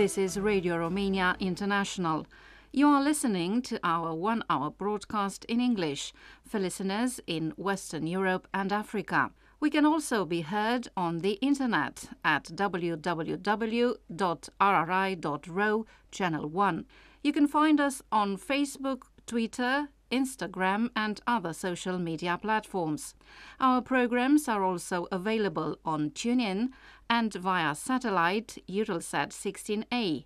This is Radio Romania International. You are listening to our one hour broadcast in English for listeners in Western Europe and Africa. We can also be heard on the internet at www.rri.ro channel 1. You can find us on Facebook, Twitter, Instagram, and other social media platforms. Our programs are also available on TuneIn and via satellite Eutelsat 16A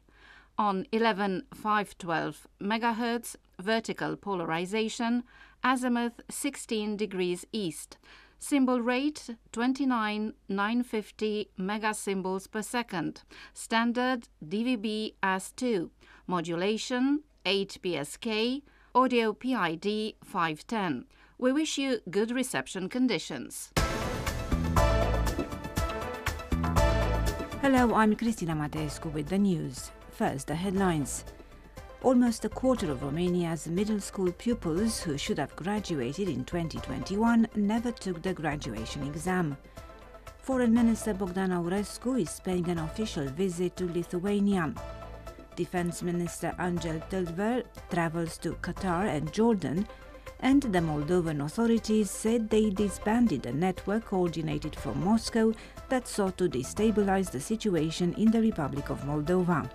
on 11512 MHz vertical polarization, azimuth 16 degrees east. Symbol rate 29950 megasymbols per second. Standard DVB AS2. Modulation 8 PSK. Audio PID 510. We wish you good reception conditions. Hello, I'm Cristina Matescu with the news. First, the headlines. Almost a quarter of Romania's middle school pupils who should have graduated in 2021 never took the graduation exam. Foreign Minister Bogdan Aurescu is paying an official visit to Lithuania. Defense Minister Angel Tîlvăr travels to Qatar and Jordan, and the Moldovan authorities said they disbanded a network coordinated from Moscow that sought to destabilize the situation in the Republic of Moldova.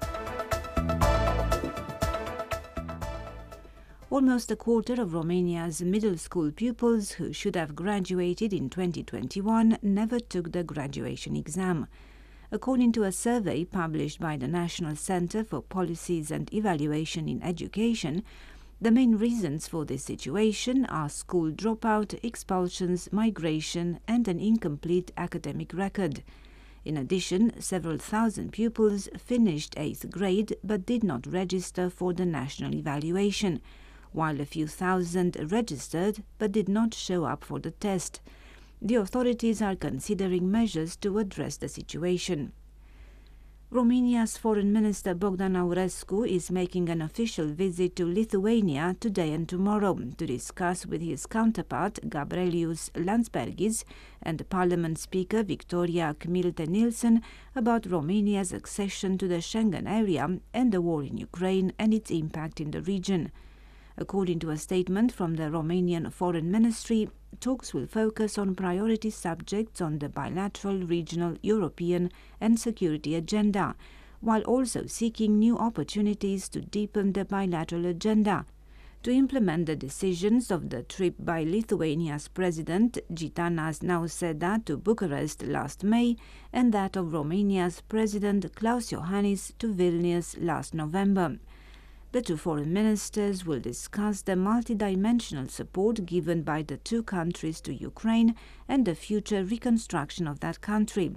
Almost a quarter of Romania's middle school pupils who should have graduated in 2021 never took the graduation exam. According to a survey published by the National Center for Policies and Evaluation in Education, the main reasons for this situation are school dropout, expulsions, migration, and an incomplete academic record. In addition, several thousand pupils finished 8th grade but did not register for the national evaluation while a few thousand registered but did not show up for the test. The authorities are considering measures to address the situation. Romania's Foreign Minister Bogdan Aurescu is making an official visit to Lithuania today and tomorrow to discuss with his counterpart Gabrielius Landsbergis and Parliament Speaker Victoria Čmilytė Nielsen about Romania's accession to the Schengen area and the war in Ukraine and its impact in the region. According to a statement from the Romanian Foreign Ministry, talks will focus on priority subjects on the bilateral, regional, European, and security agenda, while also seeking new opportunities to deepen the bilateral agenda. To implement the decisions of the trip by Lithuania's President Gitanas Nauseda to Bucharest last May and that of Romania's President Klaus Iohannis to Vilnius last November. The two foreign ministers will discuss the multidimensional support given by the two countries to Ukraine and the future reconstruction of that country.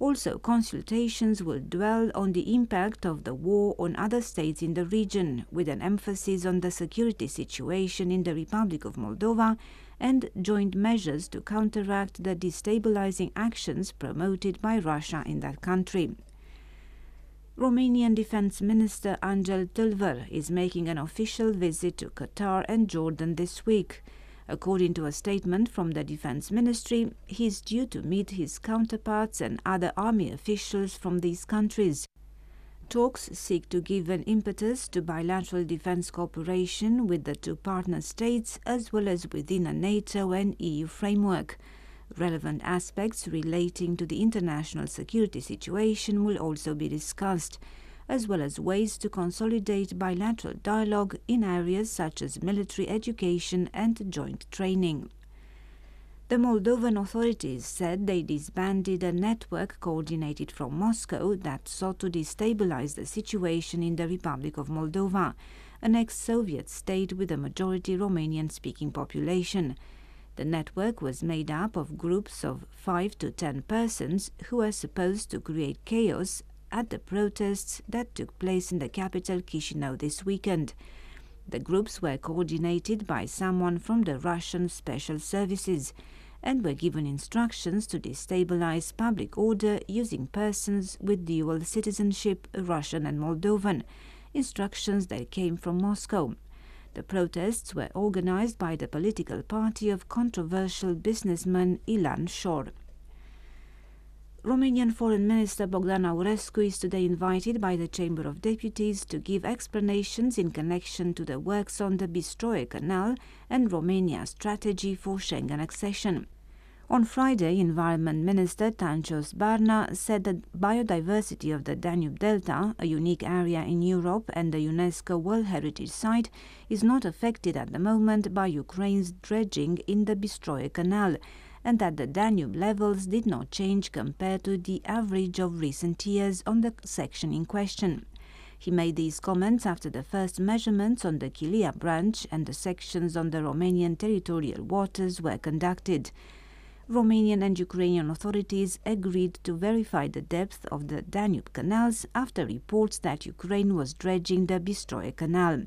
Also, consultations will dwell on the impact of the war on other states in the region, with an emphasis on the security situation in the Republic of Moldova and joint measures to counteract the destabilizing actions promoted by Russia in that country. Romanian Defense Minister Angel Tîlvăr is making an official visit to Qatar and Jordan this week. According to a statement from the Defense Ministry, he is due to meet his counterparts and other army officials from these countries. Talks seek to give an impetus to bilateral defense cooperation with the two partner states as well as within a NATO and EU framework. Relevant aspects relating to the international security situation will also be discussed, as well as ways to consolidate bilateral dialogue in areas such as military education and joint training. The Moldovan authorities said they disbanded a network coordinated from Moscow that sought to destabilize the situation in the Republic of Moldova, an ex Soviet state with a majority Romanian speaking population. The network was made up of groups of 5 to 10 persons who were supposed to create chaos at the protests that took place in the capital Chisinau this weekend. The groups were coordinated by someone from the Russian Special Services and were given instructions to destabilize public order using persons with dual citizenship, Russian and Moldovan, instructions that came from Moscow. The protests were organized by the political party of controversial businessman Ilan Shor. Romanian Foreign Minister Bogdan Aurescu is today invited by the Chamber of Deputies to give explanations in connection to the works on the Bistroe Canal and Romania's strategy for Schengen accession. On Friday, Environment Minister Táncsos Barna said that biodiversity of the Danube Delta, a unique area in Europe and a UNESCO World Heritage Site, is not affected at the moment by Ukraine's dredging in the Bistroe Canal, and that the Danube levels did not change compared to the average of recent years on the section in question. He made these comments after the first measurements on the Kilia branch and the sections on the Romanian territorial waters were conducted. Romanian and Ukrainian authorities agreed to verify the depth of the Danube canals after reports that Ukraine was dredging the Bistroe Canal.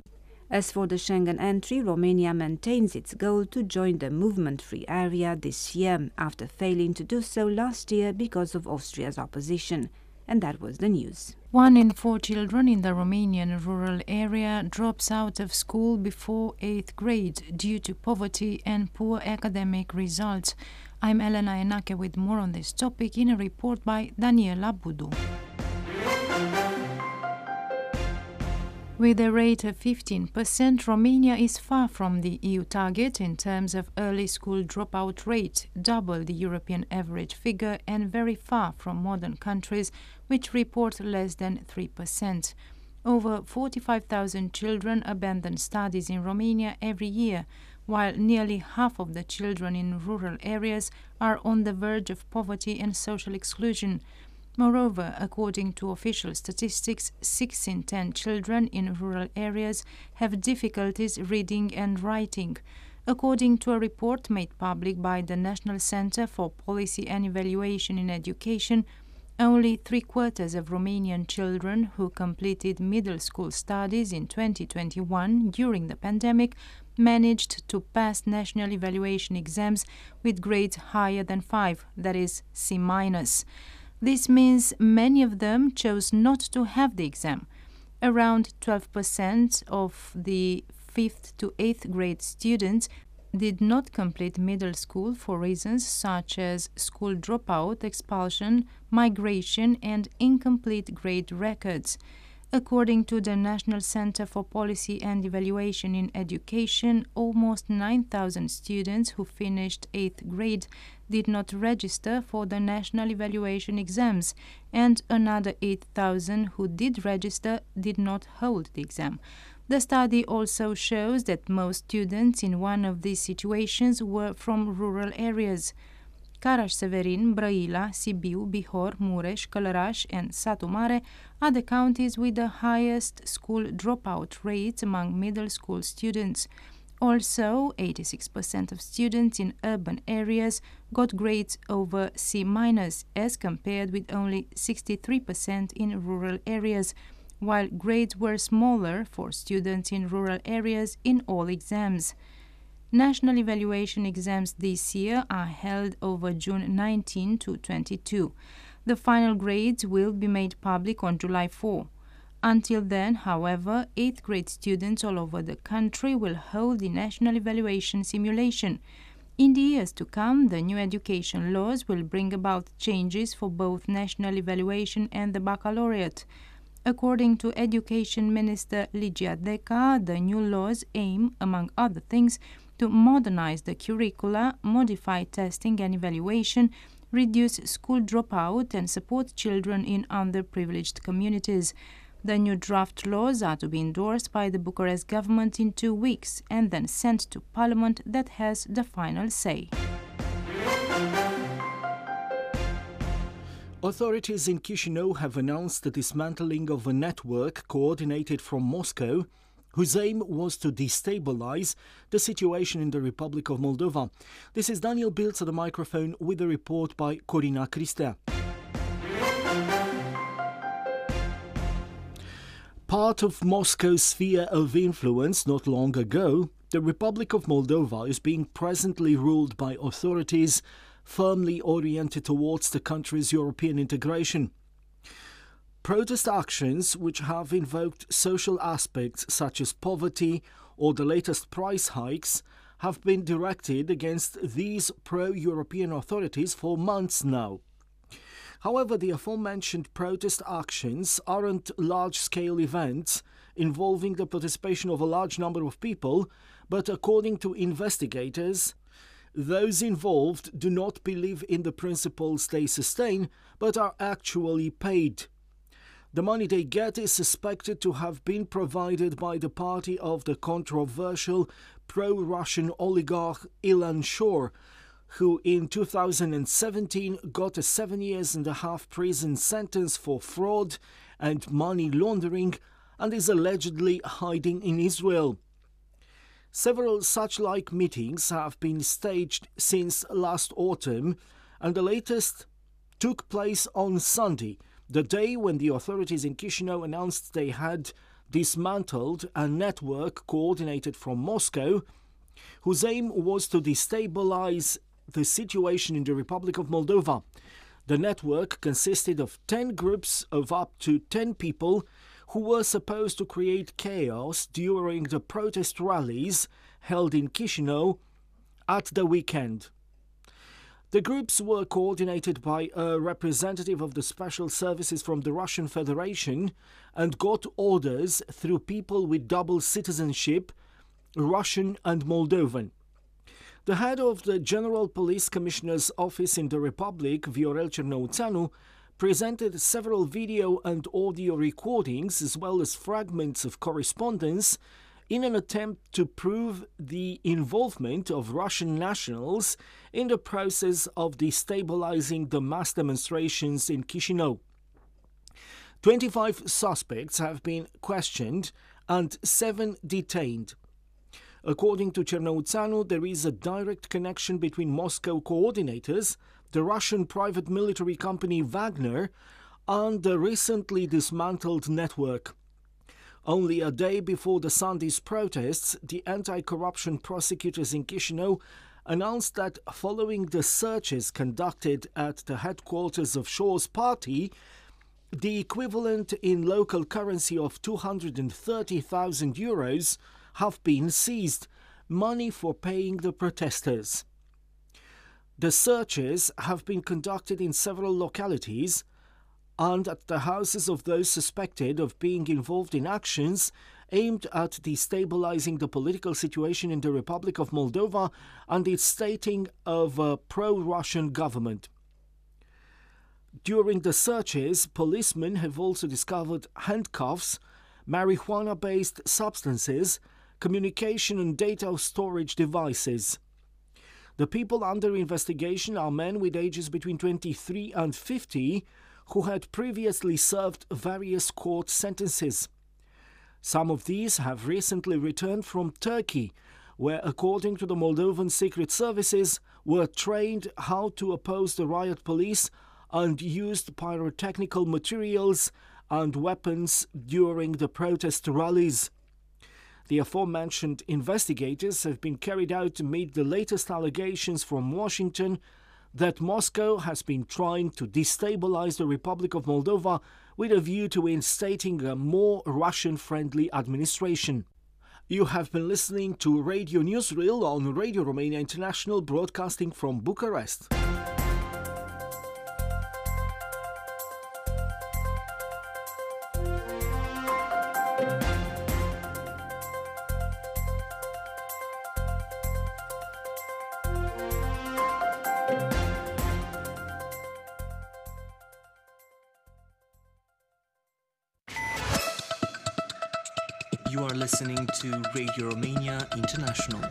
As for the Schengen entry, Romania maintains its goal to join the movement free area this year after failing to do so last year because of Austria's opposition. And that was the news. One in four children in the Romanian rural area drops out of school before 8th grade due to poverty and poor academic results. I'm Elena Enache with more on this topic in a report by Daniela Budu. With a rate of 15%, Romania is far from the EU target in terms of early school dropout rate, double the European average figure, and very far from modern countries which report less than 3%. Over 45,000 children abandon studies in Romania every year, while nearly half of the children in rural areas are on the verge of poverty and social exclusion. Moreover, according to official statistics, 6 in 10 children in rural areas have difficulties reading and writing. According to a report made public by the National Center for Policy and Evaluation in Education, only three quarters of Romanian children who completed middle school studies in 2021 during the pandemic managed to pass national evaluation exams with grades higher than 5, that is, C minus. This means many of them chose not to have the exam. Around 12% of the 5th to 8th grade students did not complete middle school for reasons such as school dropout, expulsion, migration, and incomplete grade records. According to the National Center for Policy and Evaluation in Education, almost 9,000 students who finished 8th grade did not register for the national evaluation exams, and another 8,000 who did register did not hold the exam. The study also shows that most students in one of these situations were from rural areas. Caraș-Severin, Brăila, Sibiu, Bihor, Mureș, Călăraș, and Satu Mare are the counties with the highest school dropout rates among middle school students. Also, 86% of students in urban areas got grades over C as compared with only 63% in rural areas while grades were smaller for students in rural areas in all exams. National evaluation exams this year are held over June 19 to 22. The final grades will be made public on July 4. Until then, however, 8th grade students all over the country will hold the national evaluation simulation. In the years to come, the new education laws will bring about changes for both national evaluation and the baccalaureate. According to Education Minister Ligia Deca, the new laws aim, among other things, to modernize the curricula, modify testing and evaluation, reduce school dropout, and support children in underprivileged communities. The new draft laws are to be endorsed by the Bucharest government in two weeks and then sent to Parliament that has the final say. Authorities in Chisinau have announced the dismantling of a network coordinated from Moscow whose aim was to destabilize the situation in the Republic of Moldova. This is Daniel Biltz at the microphone with a report by Corina Cristea. Part of Moscow's sphere of influence not long ago, the Republic of Moldova is being presently ruled by authorities firmly oriented towards the country's European integration. Protest actions, which have invoked social aspects such as poverty or the latest price hikes, have been directed against these pro European authorities for months now. However, the aforementioned protest actions aren't large scale events involving the participation of a large number of people, but according to investigators, those involved do not believe in the principles they sustain, but are actually paid. The money they get is suspected to have been provided by the party of the controversial pro Russian oligarch Ilan Shor, who in 2017 got a seven years and a half prison sentence for fraud and money laundering and is allegedly hiding in Israel. Several such like meetings have been staged since last autumn, and the latest took place on Sunday, the day when the authorities in Chisinau announced they had dismantled a network coordinated from Moscow, whose aim was to destabilize the situation in the Republic of Moldova. The network consisted of 10 groups of up to 10 people who were supposed to create chaos during the protest rallies held in Chisinau at the weekend. The groups were coordinated by a representative of the special services from the Russian Federation and got orders through people with double citizenship, Russian and Moldovan. The head of the General Police Commissioner's Office in the Republic, Viorel Cernăuțanu, presented several video and audio recordings as well as fragments of correspondence in an attempt to prove the involvement of Russian nationals in the process of destabilizing the mass demonstrations in Chisinau. 25 suspects have been questioned and 7 detained. According to Cernăuțanu, there is a direct connection between Moscow coordinators, the Russian private military company Wagner, and the recently dismantled network. Only a day before the Sunday's protests, the anti corruption prosecutors in Chisinau announced that following the searches conducted at the headquarters of Shor's party, the equivalent in local currency of 230,000 euros have been seized, money for paying the protesters. The searches have been conducted in several localities and at the houses of those suspected of being involved in actions aimed at destabilizing the political situation in the Republic of Moldova and its stating of a pro Russian government. During the searches, policemen have also discovered handcuffs, marijuana based substances, communication and data storage devices. The people under investigation are men with ages between 23 and 50 who had previously served various court sentences. Some of these have recently returned from Turkey, where, according to the Moldovan secret services, were trained how to oppose the riot police and used pyrotechnical materials and weapons during the protest rallies. The aforementioned investigators have been carried out to meet the latest allegations from Washington that Moscow has been trying to destabilize the Republic of Moldova with a view to instating a more Russian friendly administration. You have been listening to Radio Newsreel on Radio Romania International broadcasting from Bucharest. You are listening to Radio Romania International.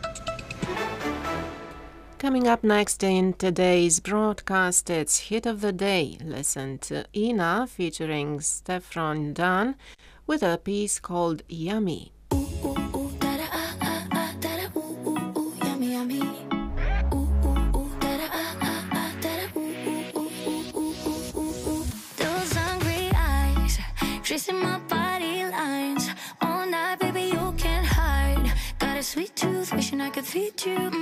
Coming up next in today's broadcast, it's Hit of the Day. Listen to Ina featuring Stefan Dan with a piece called Yummy. Could you.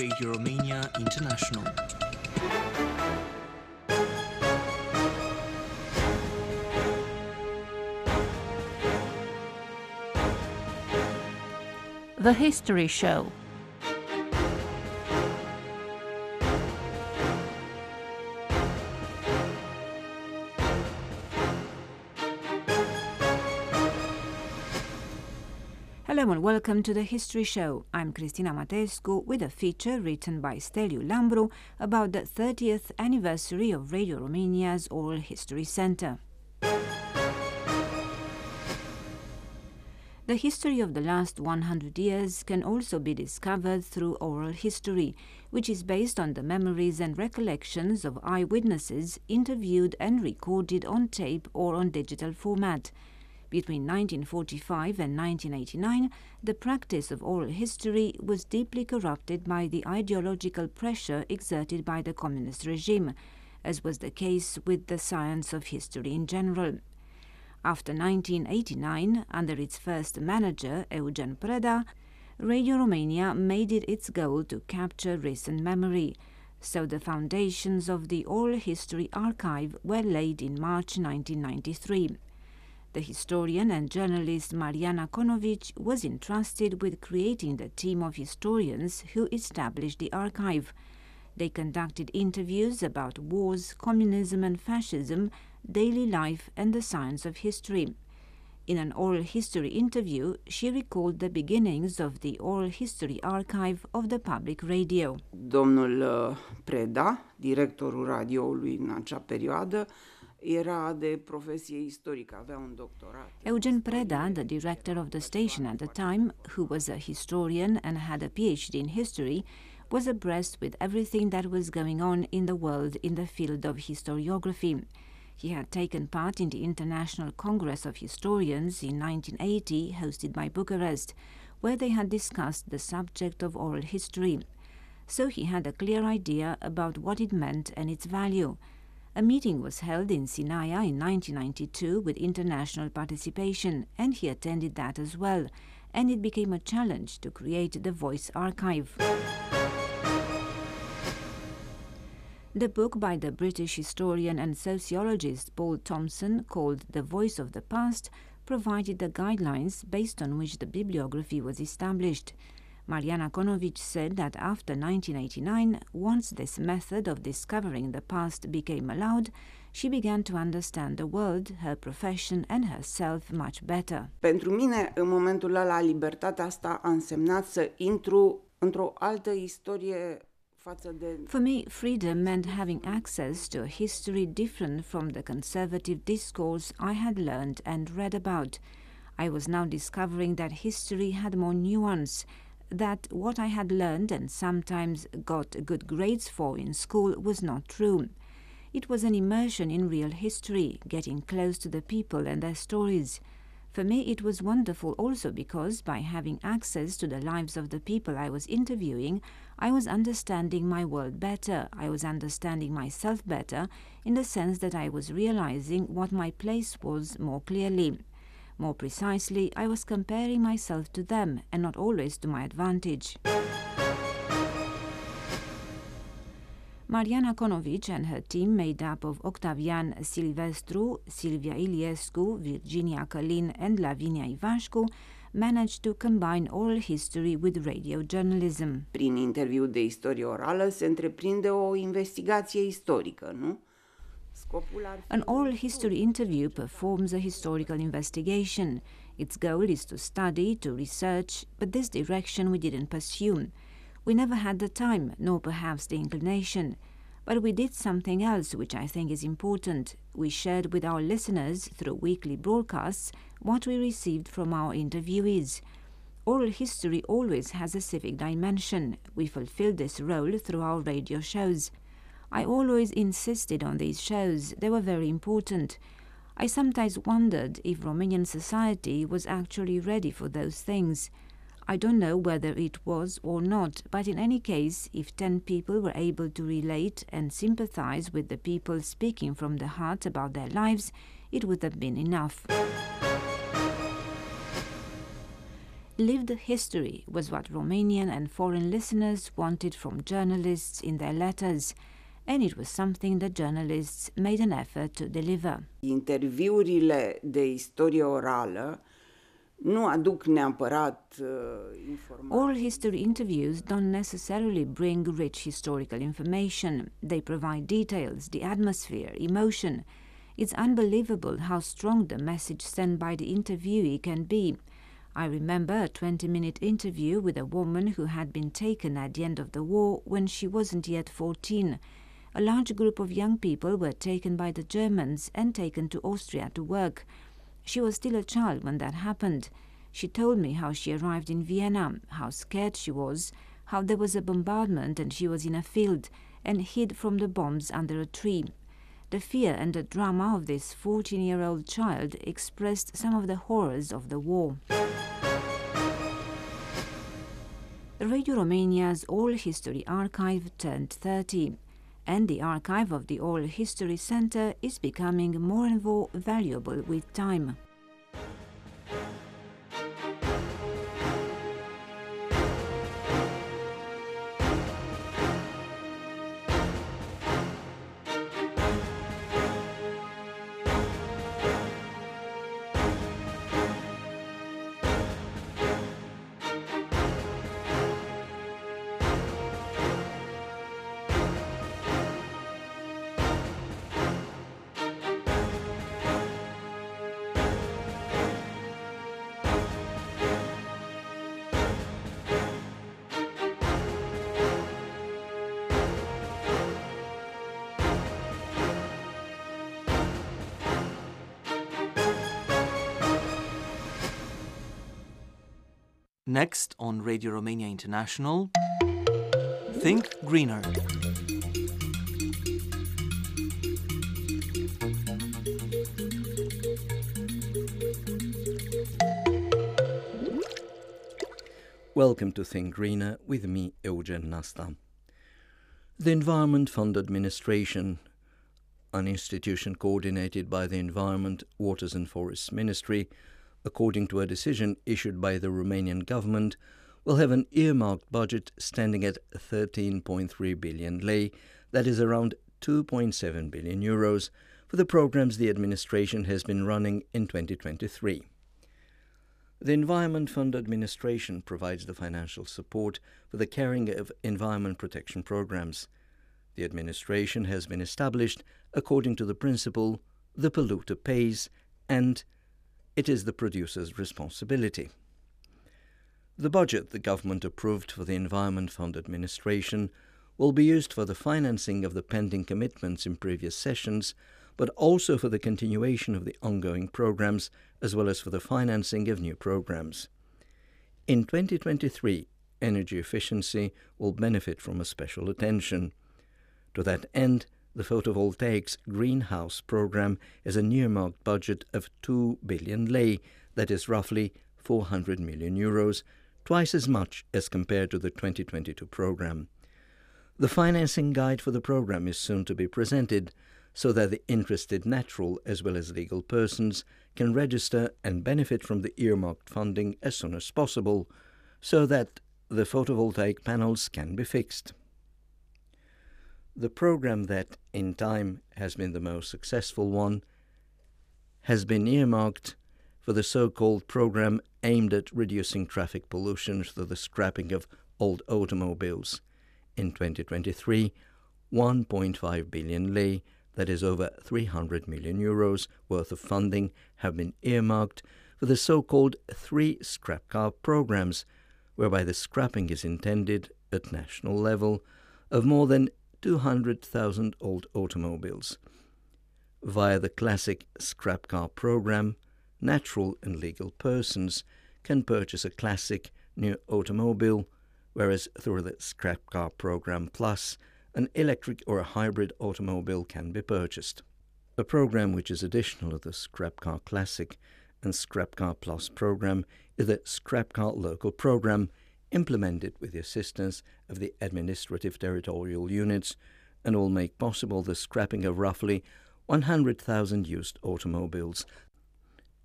Radio Romania International. The History Show. Hello and welcome to the History Show. I'm Cristina Matescu with a feature written by Steliu Lambru about the 30th anniversary of Radio Romania's Oral History Centre. The history of the last 100 years can also be discovered through oral history, which is based on the memories and recollections of eyewitnesses interviewed and recorded on tape or on digital format. Between 1945 and 1989, the practice of oral history was deeply corrupted by the ideological pressure exerted by the communist regime, as was the case with the science of history in general. After 1989, under its first manager, Eugen Preda, Radio Romania made it its goal to capture recent memory, so the foundations of the Oral History Archive were laid in March 1993. The historian and journalist Mariana Conovici was entrusted with creating the team of historians who established the archive. They conducted interviews about wars, communism and fascism, daily life and the science of history. In an oral history interview, she recalled the beginnings of the oral history archive of the public radio. Domnul uh, Preda, directorul radioului în acea perioadă, era de profesie istorică, avea un doctorat. Eugen Preda, the director of the station at the time, who was a historian and had a PhD in history, was abreast with everything that was going on in the world in the field of historiography. He had taken part in the International Congress of Historians in 1980, hosted by Bucharest, where they had discussed the subject of oral history. So he had a clear idea about what it meant and its value. A meeting was held in Sinaia in 1992 with international participation, and he attended that as well, and it became a challenge to create the Voice Archive. The book by the British historian and sociologist Paul Thompson, called The Voice of the Past, provided the guidelines based on which the bibliography was established. Mariana Conovici said that after 1989, once this method of discovering the past became allowed, she began to understand the world, her profession and herself much better. Pentru mine, în momentul ăla, libertatea asta a însemnat să intru într-o altă istorie. For me, freedom meant having access to a history different from the conservative discourse I had learned and read about. I was now discovering that history had more nuance, that what I had learned and sometimes got good grades for in school was not true. It was an immersion in real history, getting close to the people and their stories. For me, it was wonderful also because by having access to the lives of the people I was interviewing, I was understanding my world better. I was understanding myself better in the sense that I was realizing what my place was more clearly. More precisely, I was comparing myself to them and not always to my advantage. Mariana Conovici and her team, made up of Octavian Silvestru, Silvia Iliescu, Virginia Călin, and Lavinia Ivașcu, managed to combine oral history with radio journalism. Prin interviu de istorie orală se întreprinde o investigație istorică, nu? An oral history interview performs a historical investigation. Its goal is to study, to research, but this direction we didn't pursue. We never had the time, nor perhaps the inclination. But we did something else which I think is important. We shared with our listeners through weekly broadcasts what we received from our interviewees. Oral history always has a civic dimension. We fulfill this role through our radio shows. I always insisted on these shows, they were very important. I sometimes wondered if Romanian society was actually ready for those things. I don't know whether it was or not, but in any case, if 10 people were able to relate and sympathize with the people speaking from the heart about their lives, it would have been enough. Lived history was what Romanian and foreign listeners wanted from journalists in their letters, and it was something the journalists made an effort to deliver. Interviurile de istorie orală nu aduc neapărat uh. Oral history interviews don't necessarily bring rich historical information. They provide details, the atmosphere, emotion. It's unbelievable how strong the message sent by the interviewee can be. I remember a 20 minute interview with a woman who had been taken at the end of the war when she wasn't yet 14. A large group of young people were taken by the Germans and taken to Austria to work. She was still a child when that happened. She told me how she arrived in Vienna, how scared she was, how there was a bombardment and she was in a field and hid from the bombs under a tree. The fear and the drama of this 14 year old child expressed some of the horrors of the war. Radio Romania's Oral History Archive turned 30 and the archive of the Oral History Center is becoming more and more valuable with time. Next on Radio Romania International, Think Greener. Welcome to Think Greener with me, Eugen Nasta. The Environment Fund Administration, an institution coordinated by the Environment, Waters and Forests Ministry, according to a decision issued by the Romanian government, will have an earmarked budget standing at 13.3 billion lei, that is around 2.7 billion euros, for the programs the administration has been running in 2023. The Environment Fund Administration provides the financial support for the carrying of environment protection programs. The administration has been established according to the principle the polluter pays and it is the producer's responsibility. The budget the government approved for the Environment Fund administration will be used for the financing of the pending commitments in previous sessions, but also for the continuation of the ongoing programs as well as for the financing of new programs. In 2023, energy efficiency will benefit from a special attention. To that end, the photovoltaics greenhouse program is a near-marked budget of 2 billion lei, that is roughly 400 million euros, twice as much as compared to the 2022 program. The financing guide for the program is soon to be presented so that the interested natural as well as legal persons can register and benefit from the earmarked funding as soon as possible so that the photovoltaic panels can be fixed. The program that, in time, has been the most successful one has been earmarked for the so called program aimed at reducing traffic pollution through the scrapping of old automobiles. In 2023, 1.5 billion lei, that is over 300 million euros worth of funding, have been earmarked for the so called three scrap car programs, whereby the scrapping is intended at national level of more than 200,000 old automobiles. Via the classic scrap car program, natural and legal persons can purchase a classic new automobile, whereas through the Scrap Car Program Plus, an electric or a hybrid automobile can be purchased. A program which is additional to the Scrap Car Classic and Scrap Car Plus program is the Scrap Car Local program, implemented with the assistance of the administrative territorial units, and will make possible the scrapping of roughly 100,000 used automobiles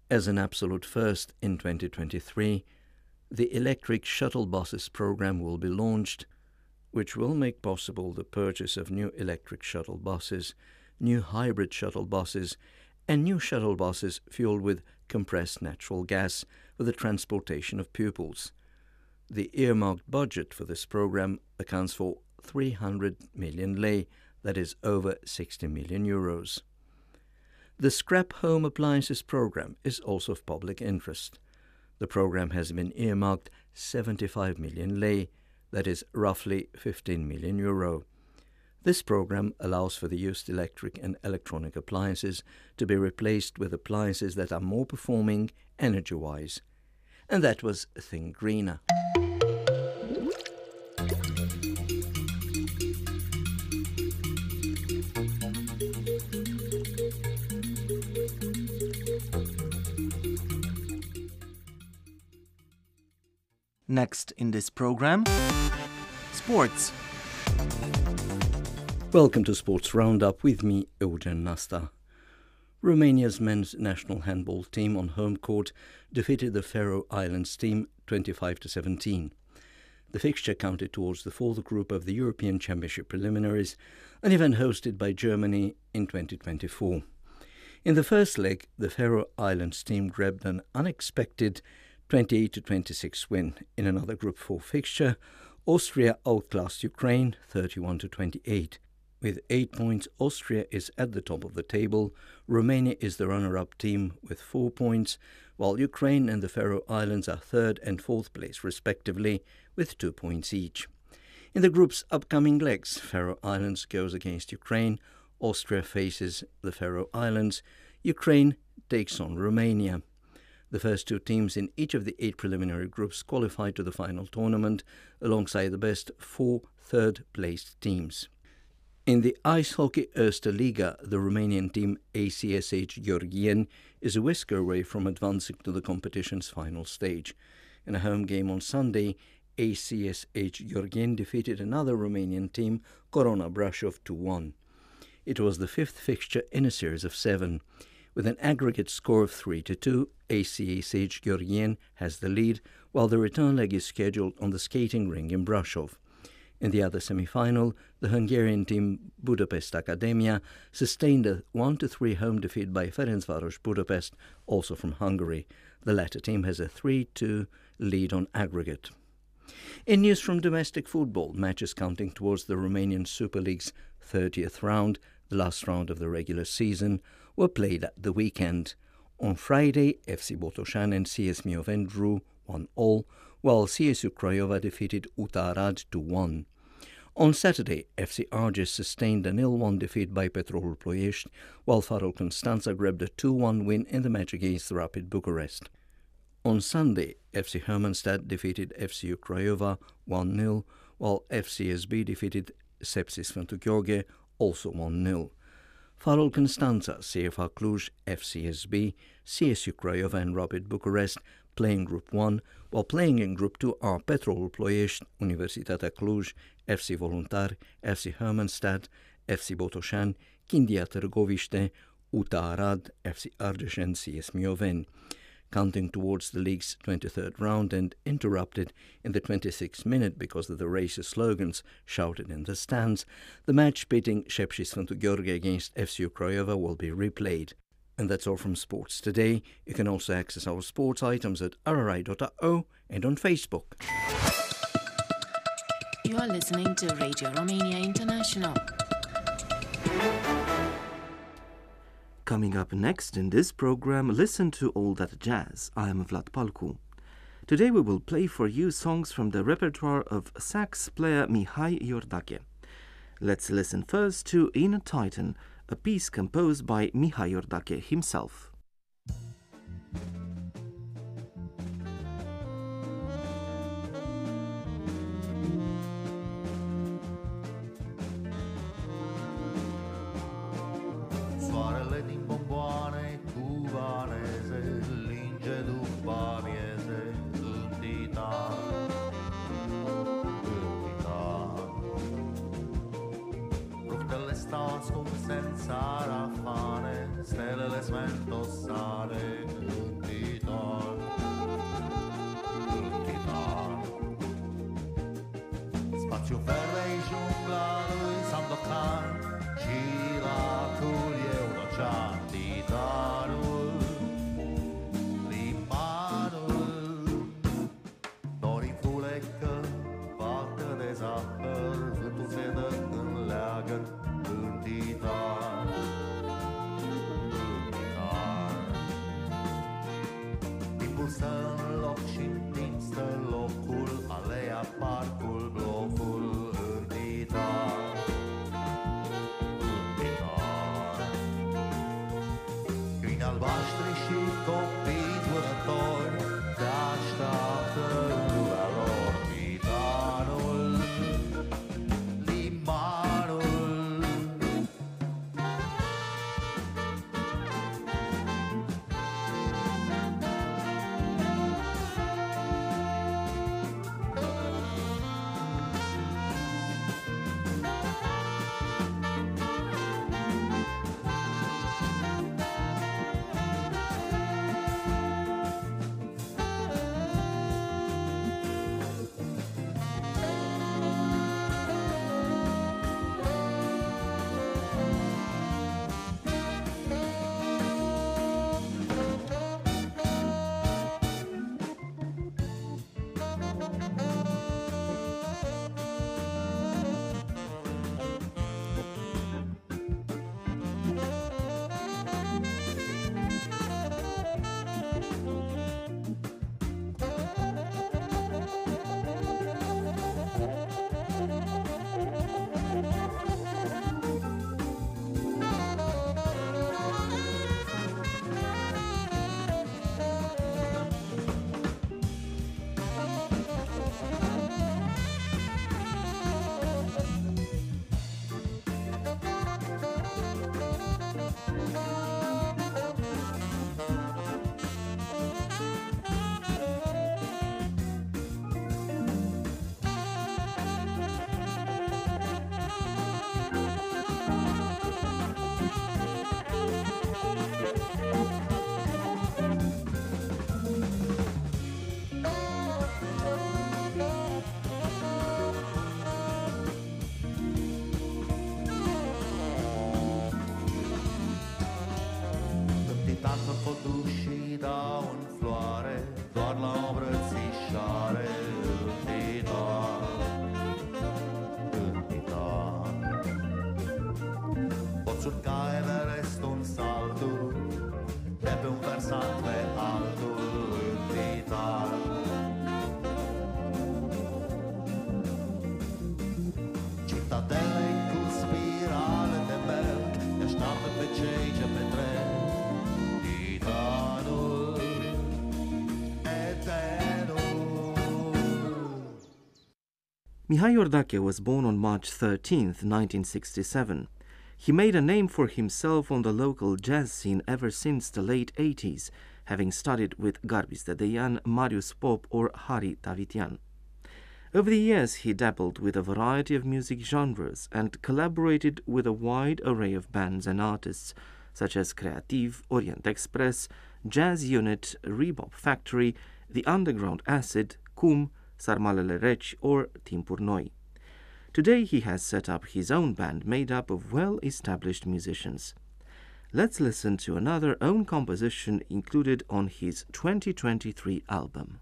as an absolute first in 2023, the electric shuttle buses program will be launched, which will make possible the purchase of new electric shuttle buses, new hybrid shuttle buses, and new shuttle buses fueled with compressed natural gas for the transportation of pupils. The earmarked budget for this program accounts for 300 million lei, that is over 60 million euros. The Scrap Home Appliances program is also of public interest. The program has been earmarked 75 million lei, that is roughly 15 million euro. This program allows for the used electric and electronic appliances to be replaced with appliances that are more performing energy wise. And that was Think Greener. Next in this program, sports. Welcome to Sports Roundup with me, Eugen Nasta. Romania's men's national handball team on home court defeated the Faroe Islands team 25 to 17. The fixture counted towards the fourth group of the European Championship preliminaries, an event hosted by Germany in 2024. In the first leg, the Faroe Islands team grabbed an unexpected 28 to 26 win. In another Group 4 fixture, Austria outclassed Ukraine 31 to 28. With 8 points, Austria is at the top of the table. Romania is the runner-up team with 4 points, while Ukraine and the Faroe Islands are third and fourth place respectively with 2 points each. In the group's upcoming legs, Faroe Islands goes against Ukraine, Austria faces the Faroe Islands, Ukraine takes on Romania. The first two teams in each of the eight preliminary groups qualified to the final tournament alongside the best four third placed teams. In the Ice Hockey Liga, the Romanian team ACSH Gheorgheni is a whisker away from advancing to the competition's final stage. In a home game on Sunday, ACSH Gheorgheni defeated another Romanian team, Corona Brasov, 2 1. It was the fifth fixture in a series of seven. With an aggregate score of 3 to 2, ACSH Gheorgheni has the lead, while the return leg is scheduled on the skating ring in Brasov. In the other semi-final, the Hungarian team Budapest Academia sustained a 1-3 home defeat by Ferencvaros Budapest, also from Hungary. The latter team has a 3-2 lead on aggregate. In news from domestic football, matches counting towards the Romanian Super League's 30th round, the last round of the regular season, were played at the weekend. On Friday, FC Botoșani and CS Mioveni drew 1 all, while CSU Craiova defeated UTA Arad 2 1. On Saturday, FC Argeș sustained a 0-1 defeat by Petrolul Ploiești, while Farul Constanța grabbed a 2-1 win in the match against Rapid Bucharest. On Sunday, FC Hermannstadt defeated FCU Craiova 1-0, while FCSB defeated Sepsis Sfântu Gheorghe also 1-0. Farul Constanța, CFR Cluj, FCSB, CSU Craiova and Rapid Bucharest playing Group 1, while playing in Group 2 are Petrolul Ploiești, Universitatea Cluj, FC Voluntari, FC Hermannstadt, FC Botoșani, Chindia Târgoviște, UTA Arad, FC Argeș and CS Mioveni counting towards the league's 23rd round and interrupted in the 26th minute because of the racist slogans shouted in the stands, the match pitting Sepsi Sfântu Gheorghe against FC Craiova will be replayed. And that's all from sports today. You can also access our sports items at rri.ro and on Facebook. You are listening to Radio Romania International. Coming up next in this program, listen to all that jazz. I am Vlad Palcu. Today we will play for you songs from the repertoire of sax player Mihai Iordache. Let's listen first to In Titan, a piece composed by Mihai Iordache himself. Mihai Iordache was born on March 13, 1967. He made a name for himself on the local jazz scene ever since the late 80s, having studied with Garbis Dedeyan, Marius Pop, or Hari Tavitian. Over the years, he dabbled with a variety of music genres and collaborated with a wide array of bands and artists, such as Creative, Orient Express, Jazz Unit, Rebop Factory, The Underground Acid, Cum, Sarmalele Reci, or Timpuri Noi. Today, he has set up his own band made up of well established musicians. Let's listen to another own composition included on his 2023 album.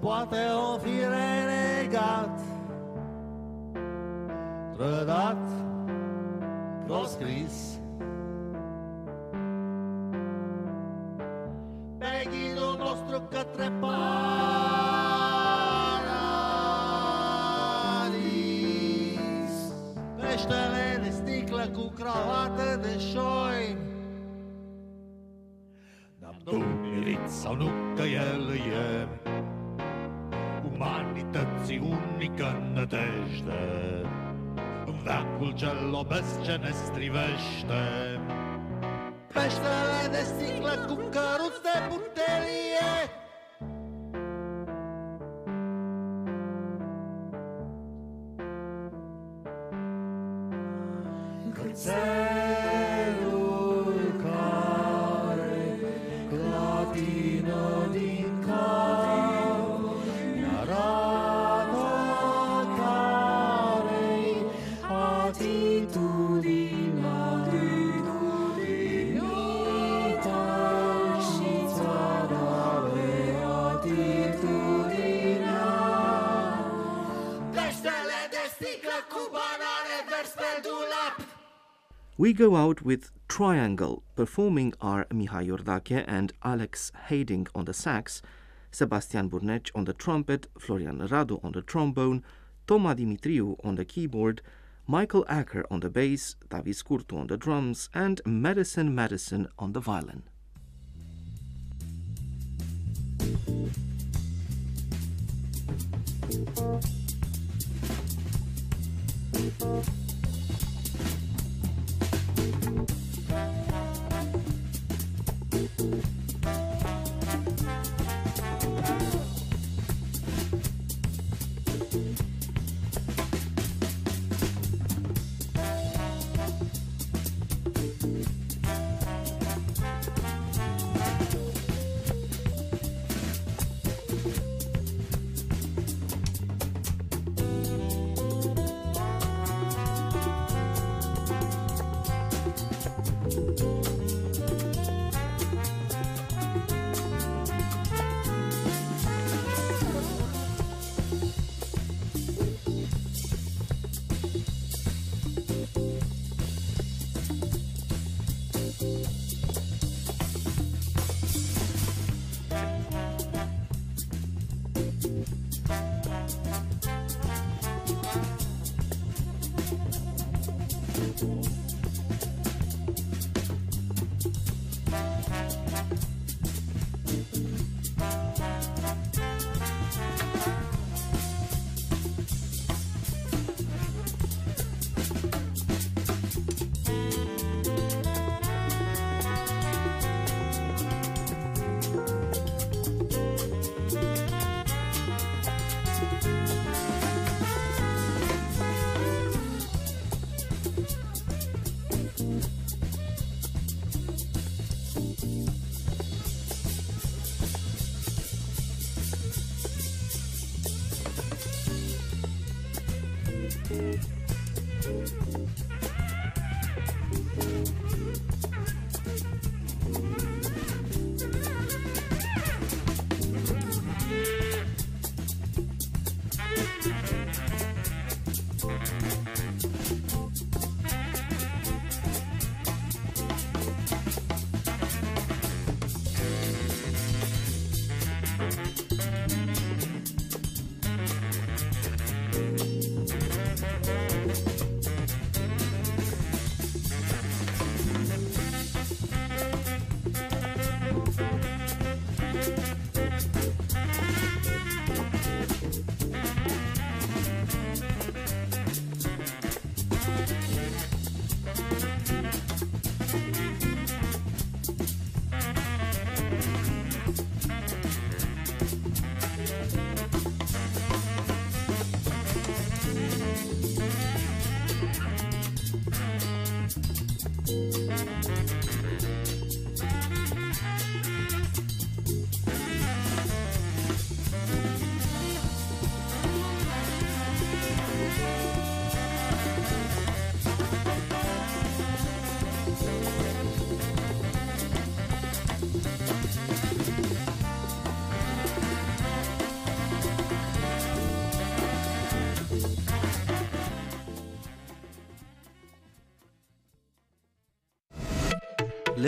Poate o fi renegat. Trădat Proscris veacul cel obesc ce ne. Strivește Peștele de sticlă cu We go out with Triangle, performing are Mihai Iordache and Alex Harding on the sax, Sebastian Burneci on the trumpet, Florian Radu on the trombone, Toma Dimitriou on the keyboard, Michael Acker on the bass, Davis Curtu on the drums, and Madison Madison on the violin.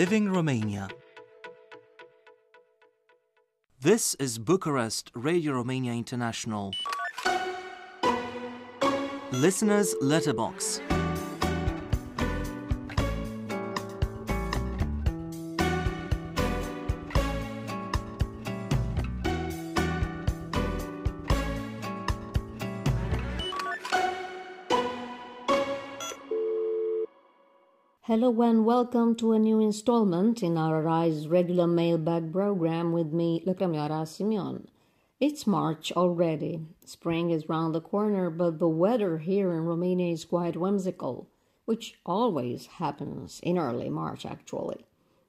Living Romania. This is Bucharest Radio Romania International. Listeners' Letterbox. Hello and welcome to a new installment in our Rise regular mailbag program with me, Lăcrămioara Simeon. It's March already. Spring is round the corner, but the weather here in Romania is quite whimsical, which always happens in early March actually.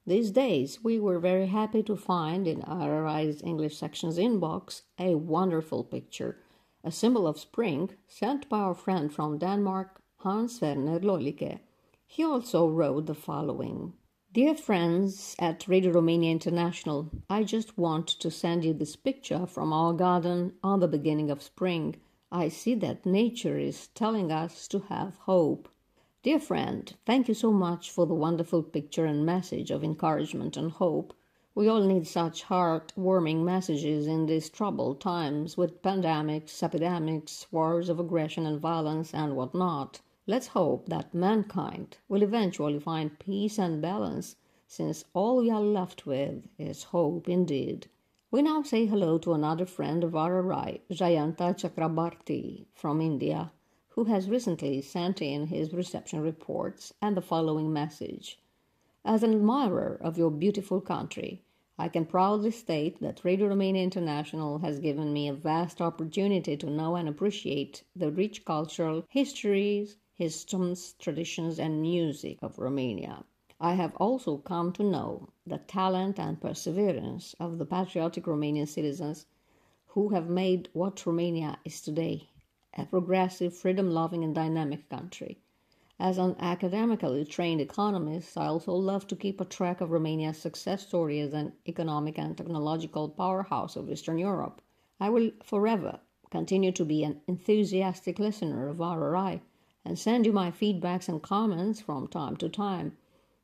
These days, we were very happy to find in our Rise English section's inbox a wonderful picture, a symbol of spring, sent by our friend from Denmark, Hans Werner Lolicke. He also wrote the following Dear friends at Radio Romania International, I just want to send you this picture from our garden on the beginning of spring. I see that nature is telling us to have hope. Dear friend, thank you so much for the wonderful picture and message of encouragement and hope. We all need such heart warming messages in these troubled times with pandemics, epidemics, wars of aggression and violence, and what not. Let's hope that mankind will eventually find peace and balance, since all we are left with is hope indeed. We now say hello to another friend of RRI, Jayanta Chakrabarti from India, who has recently sent in his reception reports and the following message. As an admirer of your beautiful country, I can proudly state that Radio Romania International has given me a vast opportunity to know and appreciate the rich cultural histories, customs, traditions, and music of Romania. I have also come to know the talent and perseverance of the patriotic Romanian citizens who have made what Romania is today a progressive, freedom loving, and dynamic country. As an academically trained economist, I also love to keep a track of Romania's success story as an economic and technological powerhouse of Eastern Europe. I will forever continue to be an enthusiastic listener of RRI and send you my feedbacks and comments from time to time.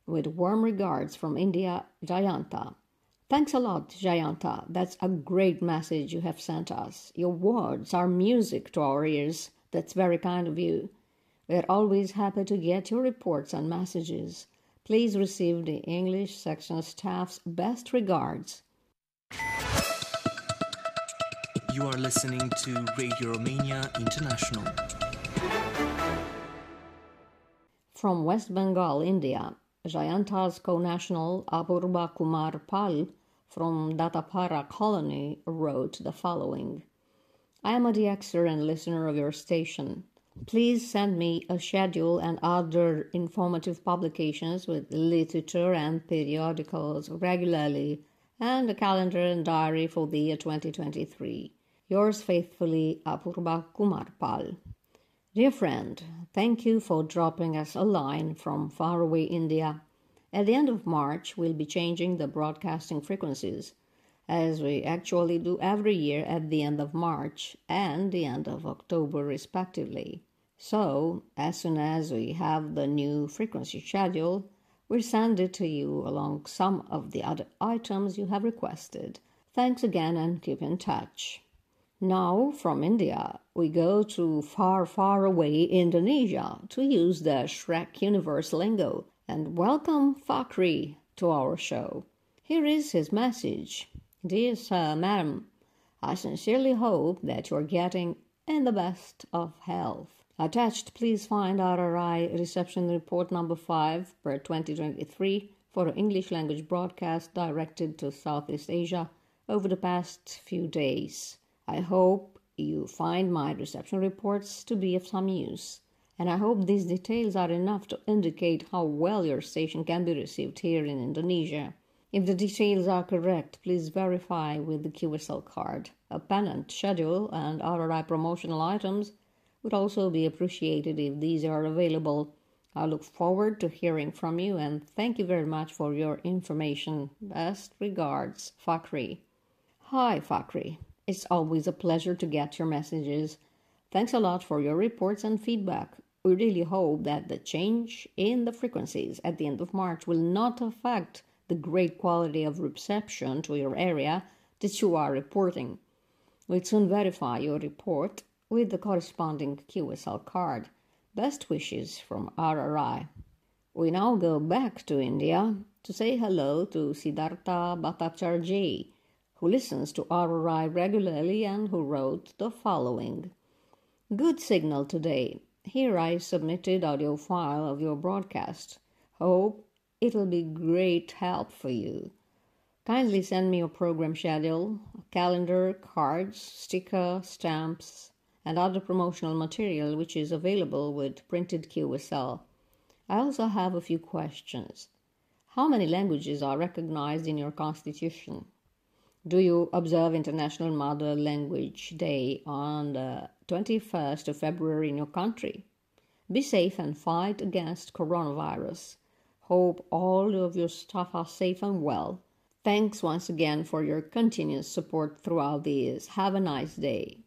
With warm regards from India, Jayanta. Thanks a lot, Jayanta. That's a great message you have sent us. Your words are music to our ears. That's very kind of you. We're always happy to get your reports and messages. Please receive the English section staff's best regards. You are listening to Radio Romania International. From West Bengal, India, Jayanta's co-national Apurba Kumar Pal from Datapara colony wrote the following. I am a DXer and listener of your station. Please send me a schedule and other informative publications with literature and periodicals regularly and a calendar and diary for the year 2023. Yours faithfully, Apurba Kumar Pal. Dear friend, thank you for dropping us a line from faraway India. At the end of March, we'll be changing the broadcasting frequencies, as we actually do every year at the end of March and the end of October, respectively. So, as soon as we have the new frequency schedule, we'll send it to you along some of the other items you have requested. Thanks again and keep in touch. Now, from India, we go to far, far away Indonesia to use the Shrek Universe lingo and welcome Fakri to our show. Here is his message. Dear Sir, Madam, I sincerely hope that you are getting in the best of health. Attached, please find RRI Reception Report number 5 per 2023 for English language broadcast directed to Southeast Asia over the past few days. I hope you find my reception reports to be of some use, and I hope these details are enough to indicate how well your station can be received here in Indonesia. If the details are correct, please verify with the QSL card. A pennant, schedule, and RRI promotional items would also be appreciated if these are available. I look forward to hearing from you and thank you very much for your information. Best regards, Fakri. Hi, Fakri. It's always a pleasure to get your messages. Thanks a lot for your reports and feedback. We really hope that the change in the frequencies at the end of March will not affect the great quality of reception to your area that you are reporting. We'll soon verify your report with the corresponding QSL card. Best wishes from RRI. We now go back to India to say hello to Siddhartha Bhattacharjee who listens to RRI regularly and who wrote the following Good signal today. Here I submitted audio file of your broadcast. Hope it'll be great help for you. Kindly send me your program schedule, calendar, cards, sticker, stamps, and other promotional material which is available with printed QSL. I also have a few questions. How many languages are recognized in your constitution? Do you observe International Mother Language Day on the 21st of February in your country? Be safe and fight against coronavirus. Hope all of your staff are safe and well. Thanks once again for your continuous support throughout the years. Have a nice day.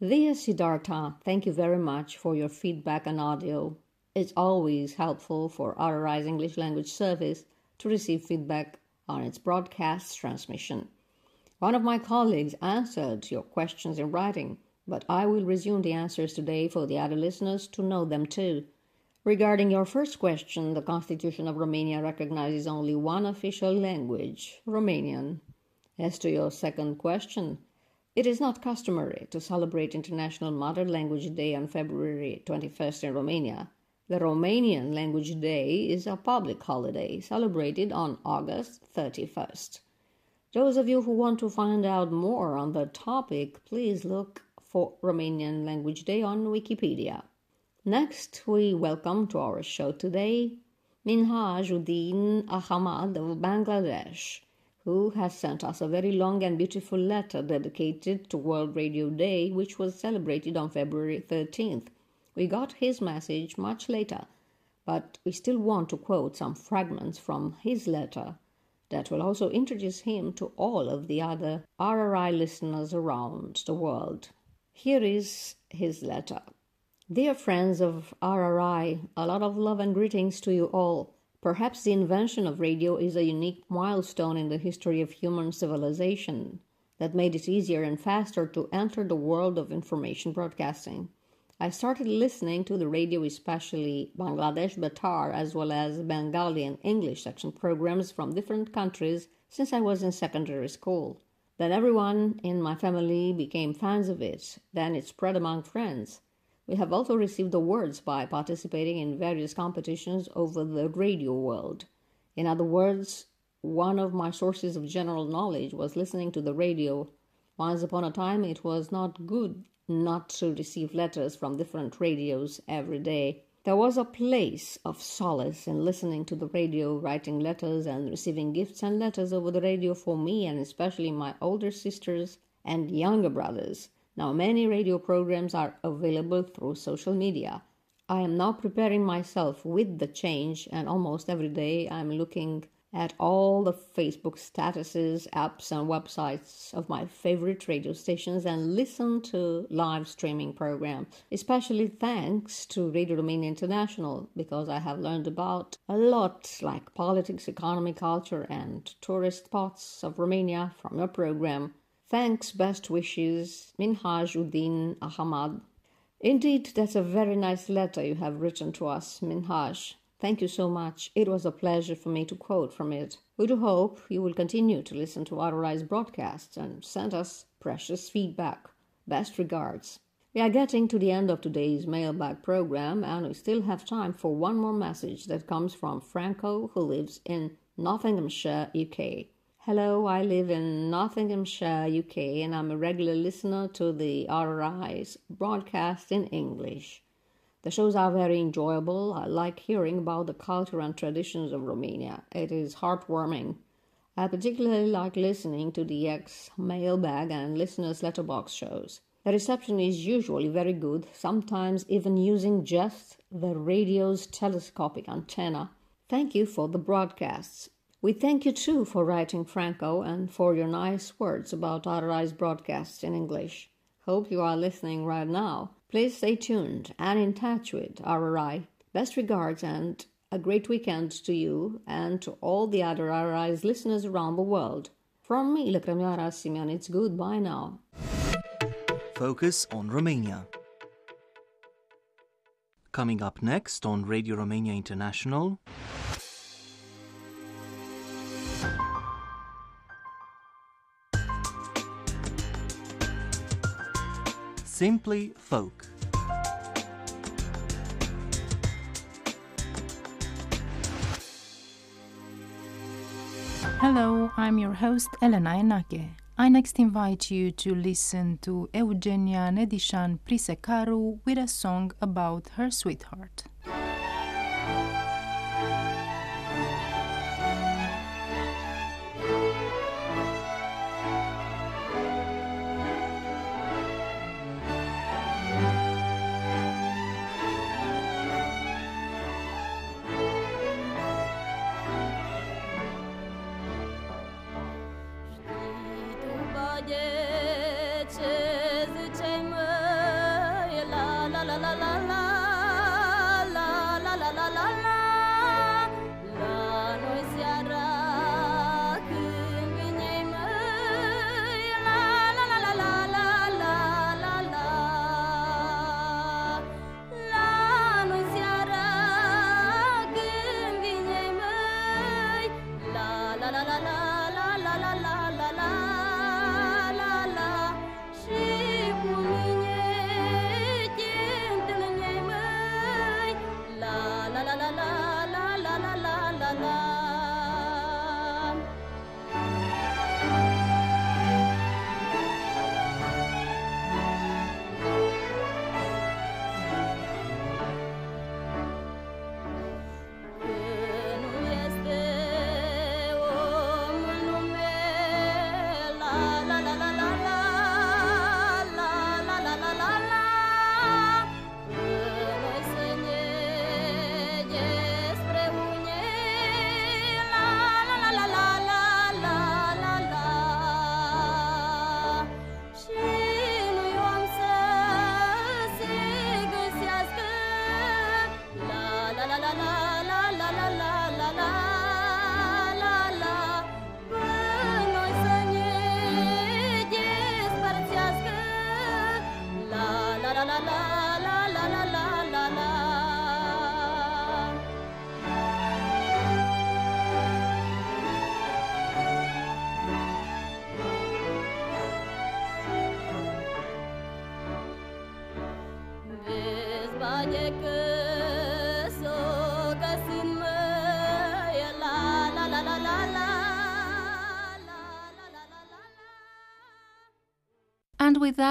Dear Siddhartha, thank you very much for your feedback and audio. It's always helpful for RRI's English language service to receive feedback on its broadcast transmission. One of my colleagues answered your questions in writing, but I will resume the answers today for the other listeners to know them too. Regarding your first question, the Constitution of Romania recognizes only one official language, Romanian. As to your second question, it is not customary to celebrate International Mother Language Day on February 21st in Romania. The Romanian Language Day is a public holiday celebrated on August 31st. Those of you who want to find out more on the topic, please look for Romanian Language Day on Wikipedia. Next, we welcome to our show today Minhajuddin Ahmad of Bangladesh, who has sent us a very long and beautiful letter dedicated to World Radio Day, which was celebrated on February 13th. We got his message much later, but we still want to quote some fragments from his letter that will also introduce him to all of the other RRI listeners around the world. Here is his letter. Dear friends of RRI, a lot of love and greetings to you all. Perhaps the invention of radio is a unique milestone in the history of human civilization that made it easier and faster to enter the world of information broadcasting. I started listening to the radio, especially Bangladesh Betar, as well as Bengali and English section programs from different countries since I was in secondary school. Then everyone in my family became fans of it. Then it spread among friends. We have also received awards by participating in various competitions over the radio world. In other words, one of my sources of general knowledge was listening to the radio. Once upon a time, it was not good not to receive letters from different radios every day. There was a place of solace in listening to the radio, writing letters, and receiving gifts and letters over the radio for me and especially my older sisters and younger brothers. Now, many radio programs are available through social media. I am now preparing myself with the change, and almost every day I'm looking at all the Facebook statuses, apps, and websites of my favorite radio stations and listen to live streaming programs, especially thanks to Radio Romania International, because I have learned about a lot like politics, economy, culture, and tourist spots of Romania from your program. Thanks, best wishes, Minhaj Uddin Ahmad. Indeed, that's a very nice letter you have written to us, Minhaj. Thank you so much. It was a pleasure for me to quote from it. We do hope you will continue to listen to RRI's broadcasts and send us precious feedback. Best regards. We are getting to the end of today's mailbag program, and we still have time for one more message that comes from Franco, who lives in Nottinghamshire, UK. Hello, I live in Nottinghamshire, UK, and I'm a regular listener to the RRI's broadcast in English. The shows are very enjoyable. I like hearing about the culture and traditions of Romania. It is heartwarming. I particularly like listening to the X mailbag and listeners' letterbox shows. The reception is usually very good, sometimes even using just the radio's telescopic antenna. Thank you for the broadcasts. We thank you too for writing Franco and for your nice words about RRI's broadcasts in English. Hope you are listening right now. Please stay tuned and in touch with RRI. Best regards and a great weekend to you and to all the other RRI's listeners around the world. From me, Lăcrămioara Simeon, it's goodbye now. Focus on Romania. Coming up next on Radio Romania International. Simply folk. Hello, I'm your host Elena Enache. I next invite you to listen to Eugenia Nedishan Prisecaru with a song about her sweetheart.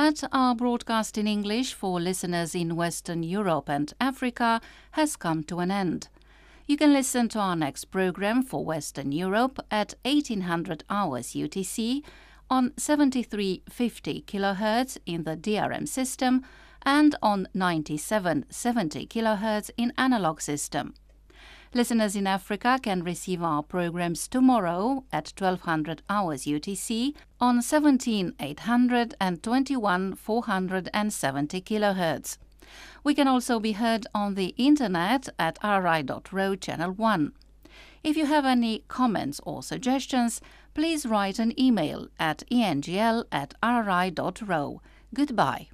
That, our broadcast in English for listeners in Western Europe and Africa has come to an end. You can listen to our next program for Western Europe at 1800 hours UTC on 7350 kHz in the DRM system and on 9770 kHz in analog system. Listeners in Africa can receive our programs tomorrow at 1200 hours UTC on 17800 and 21470 kHz. We can also be heard on the internet at rri.ro channel 1. If you have any comments or suggestions, please write an email at engl at rri.ro. Goodbye.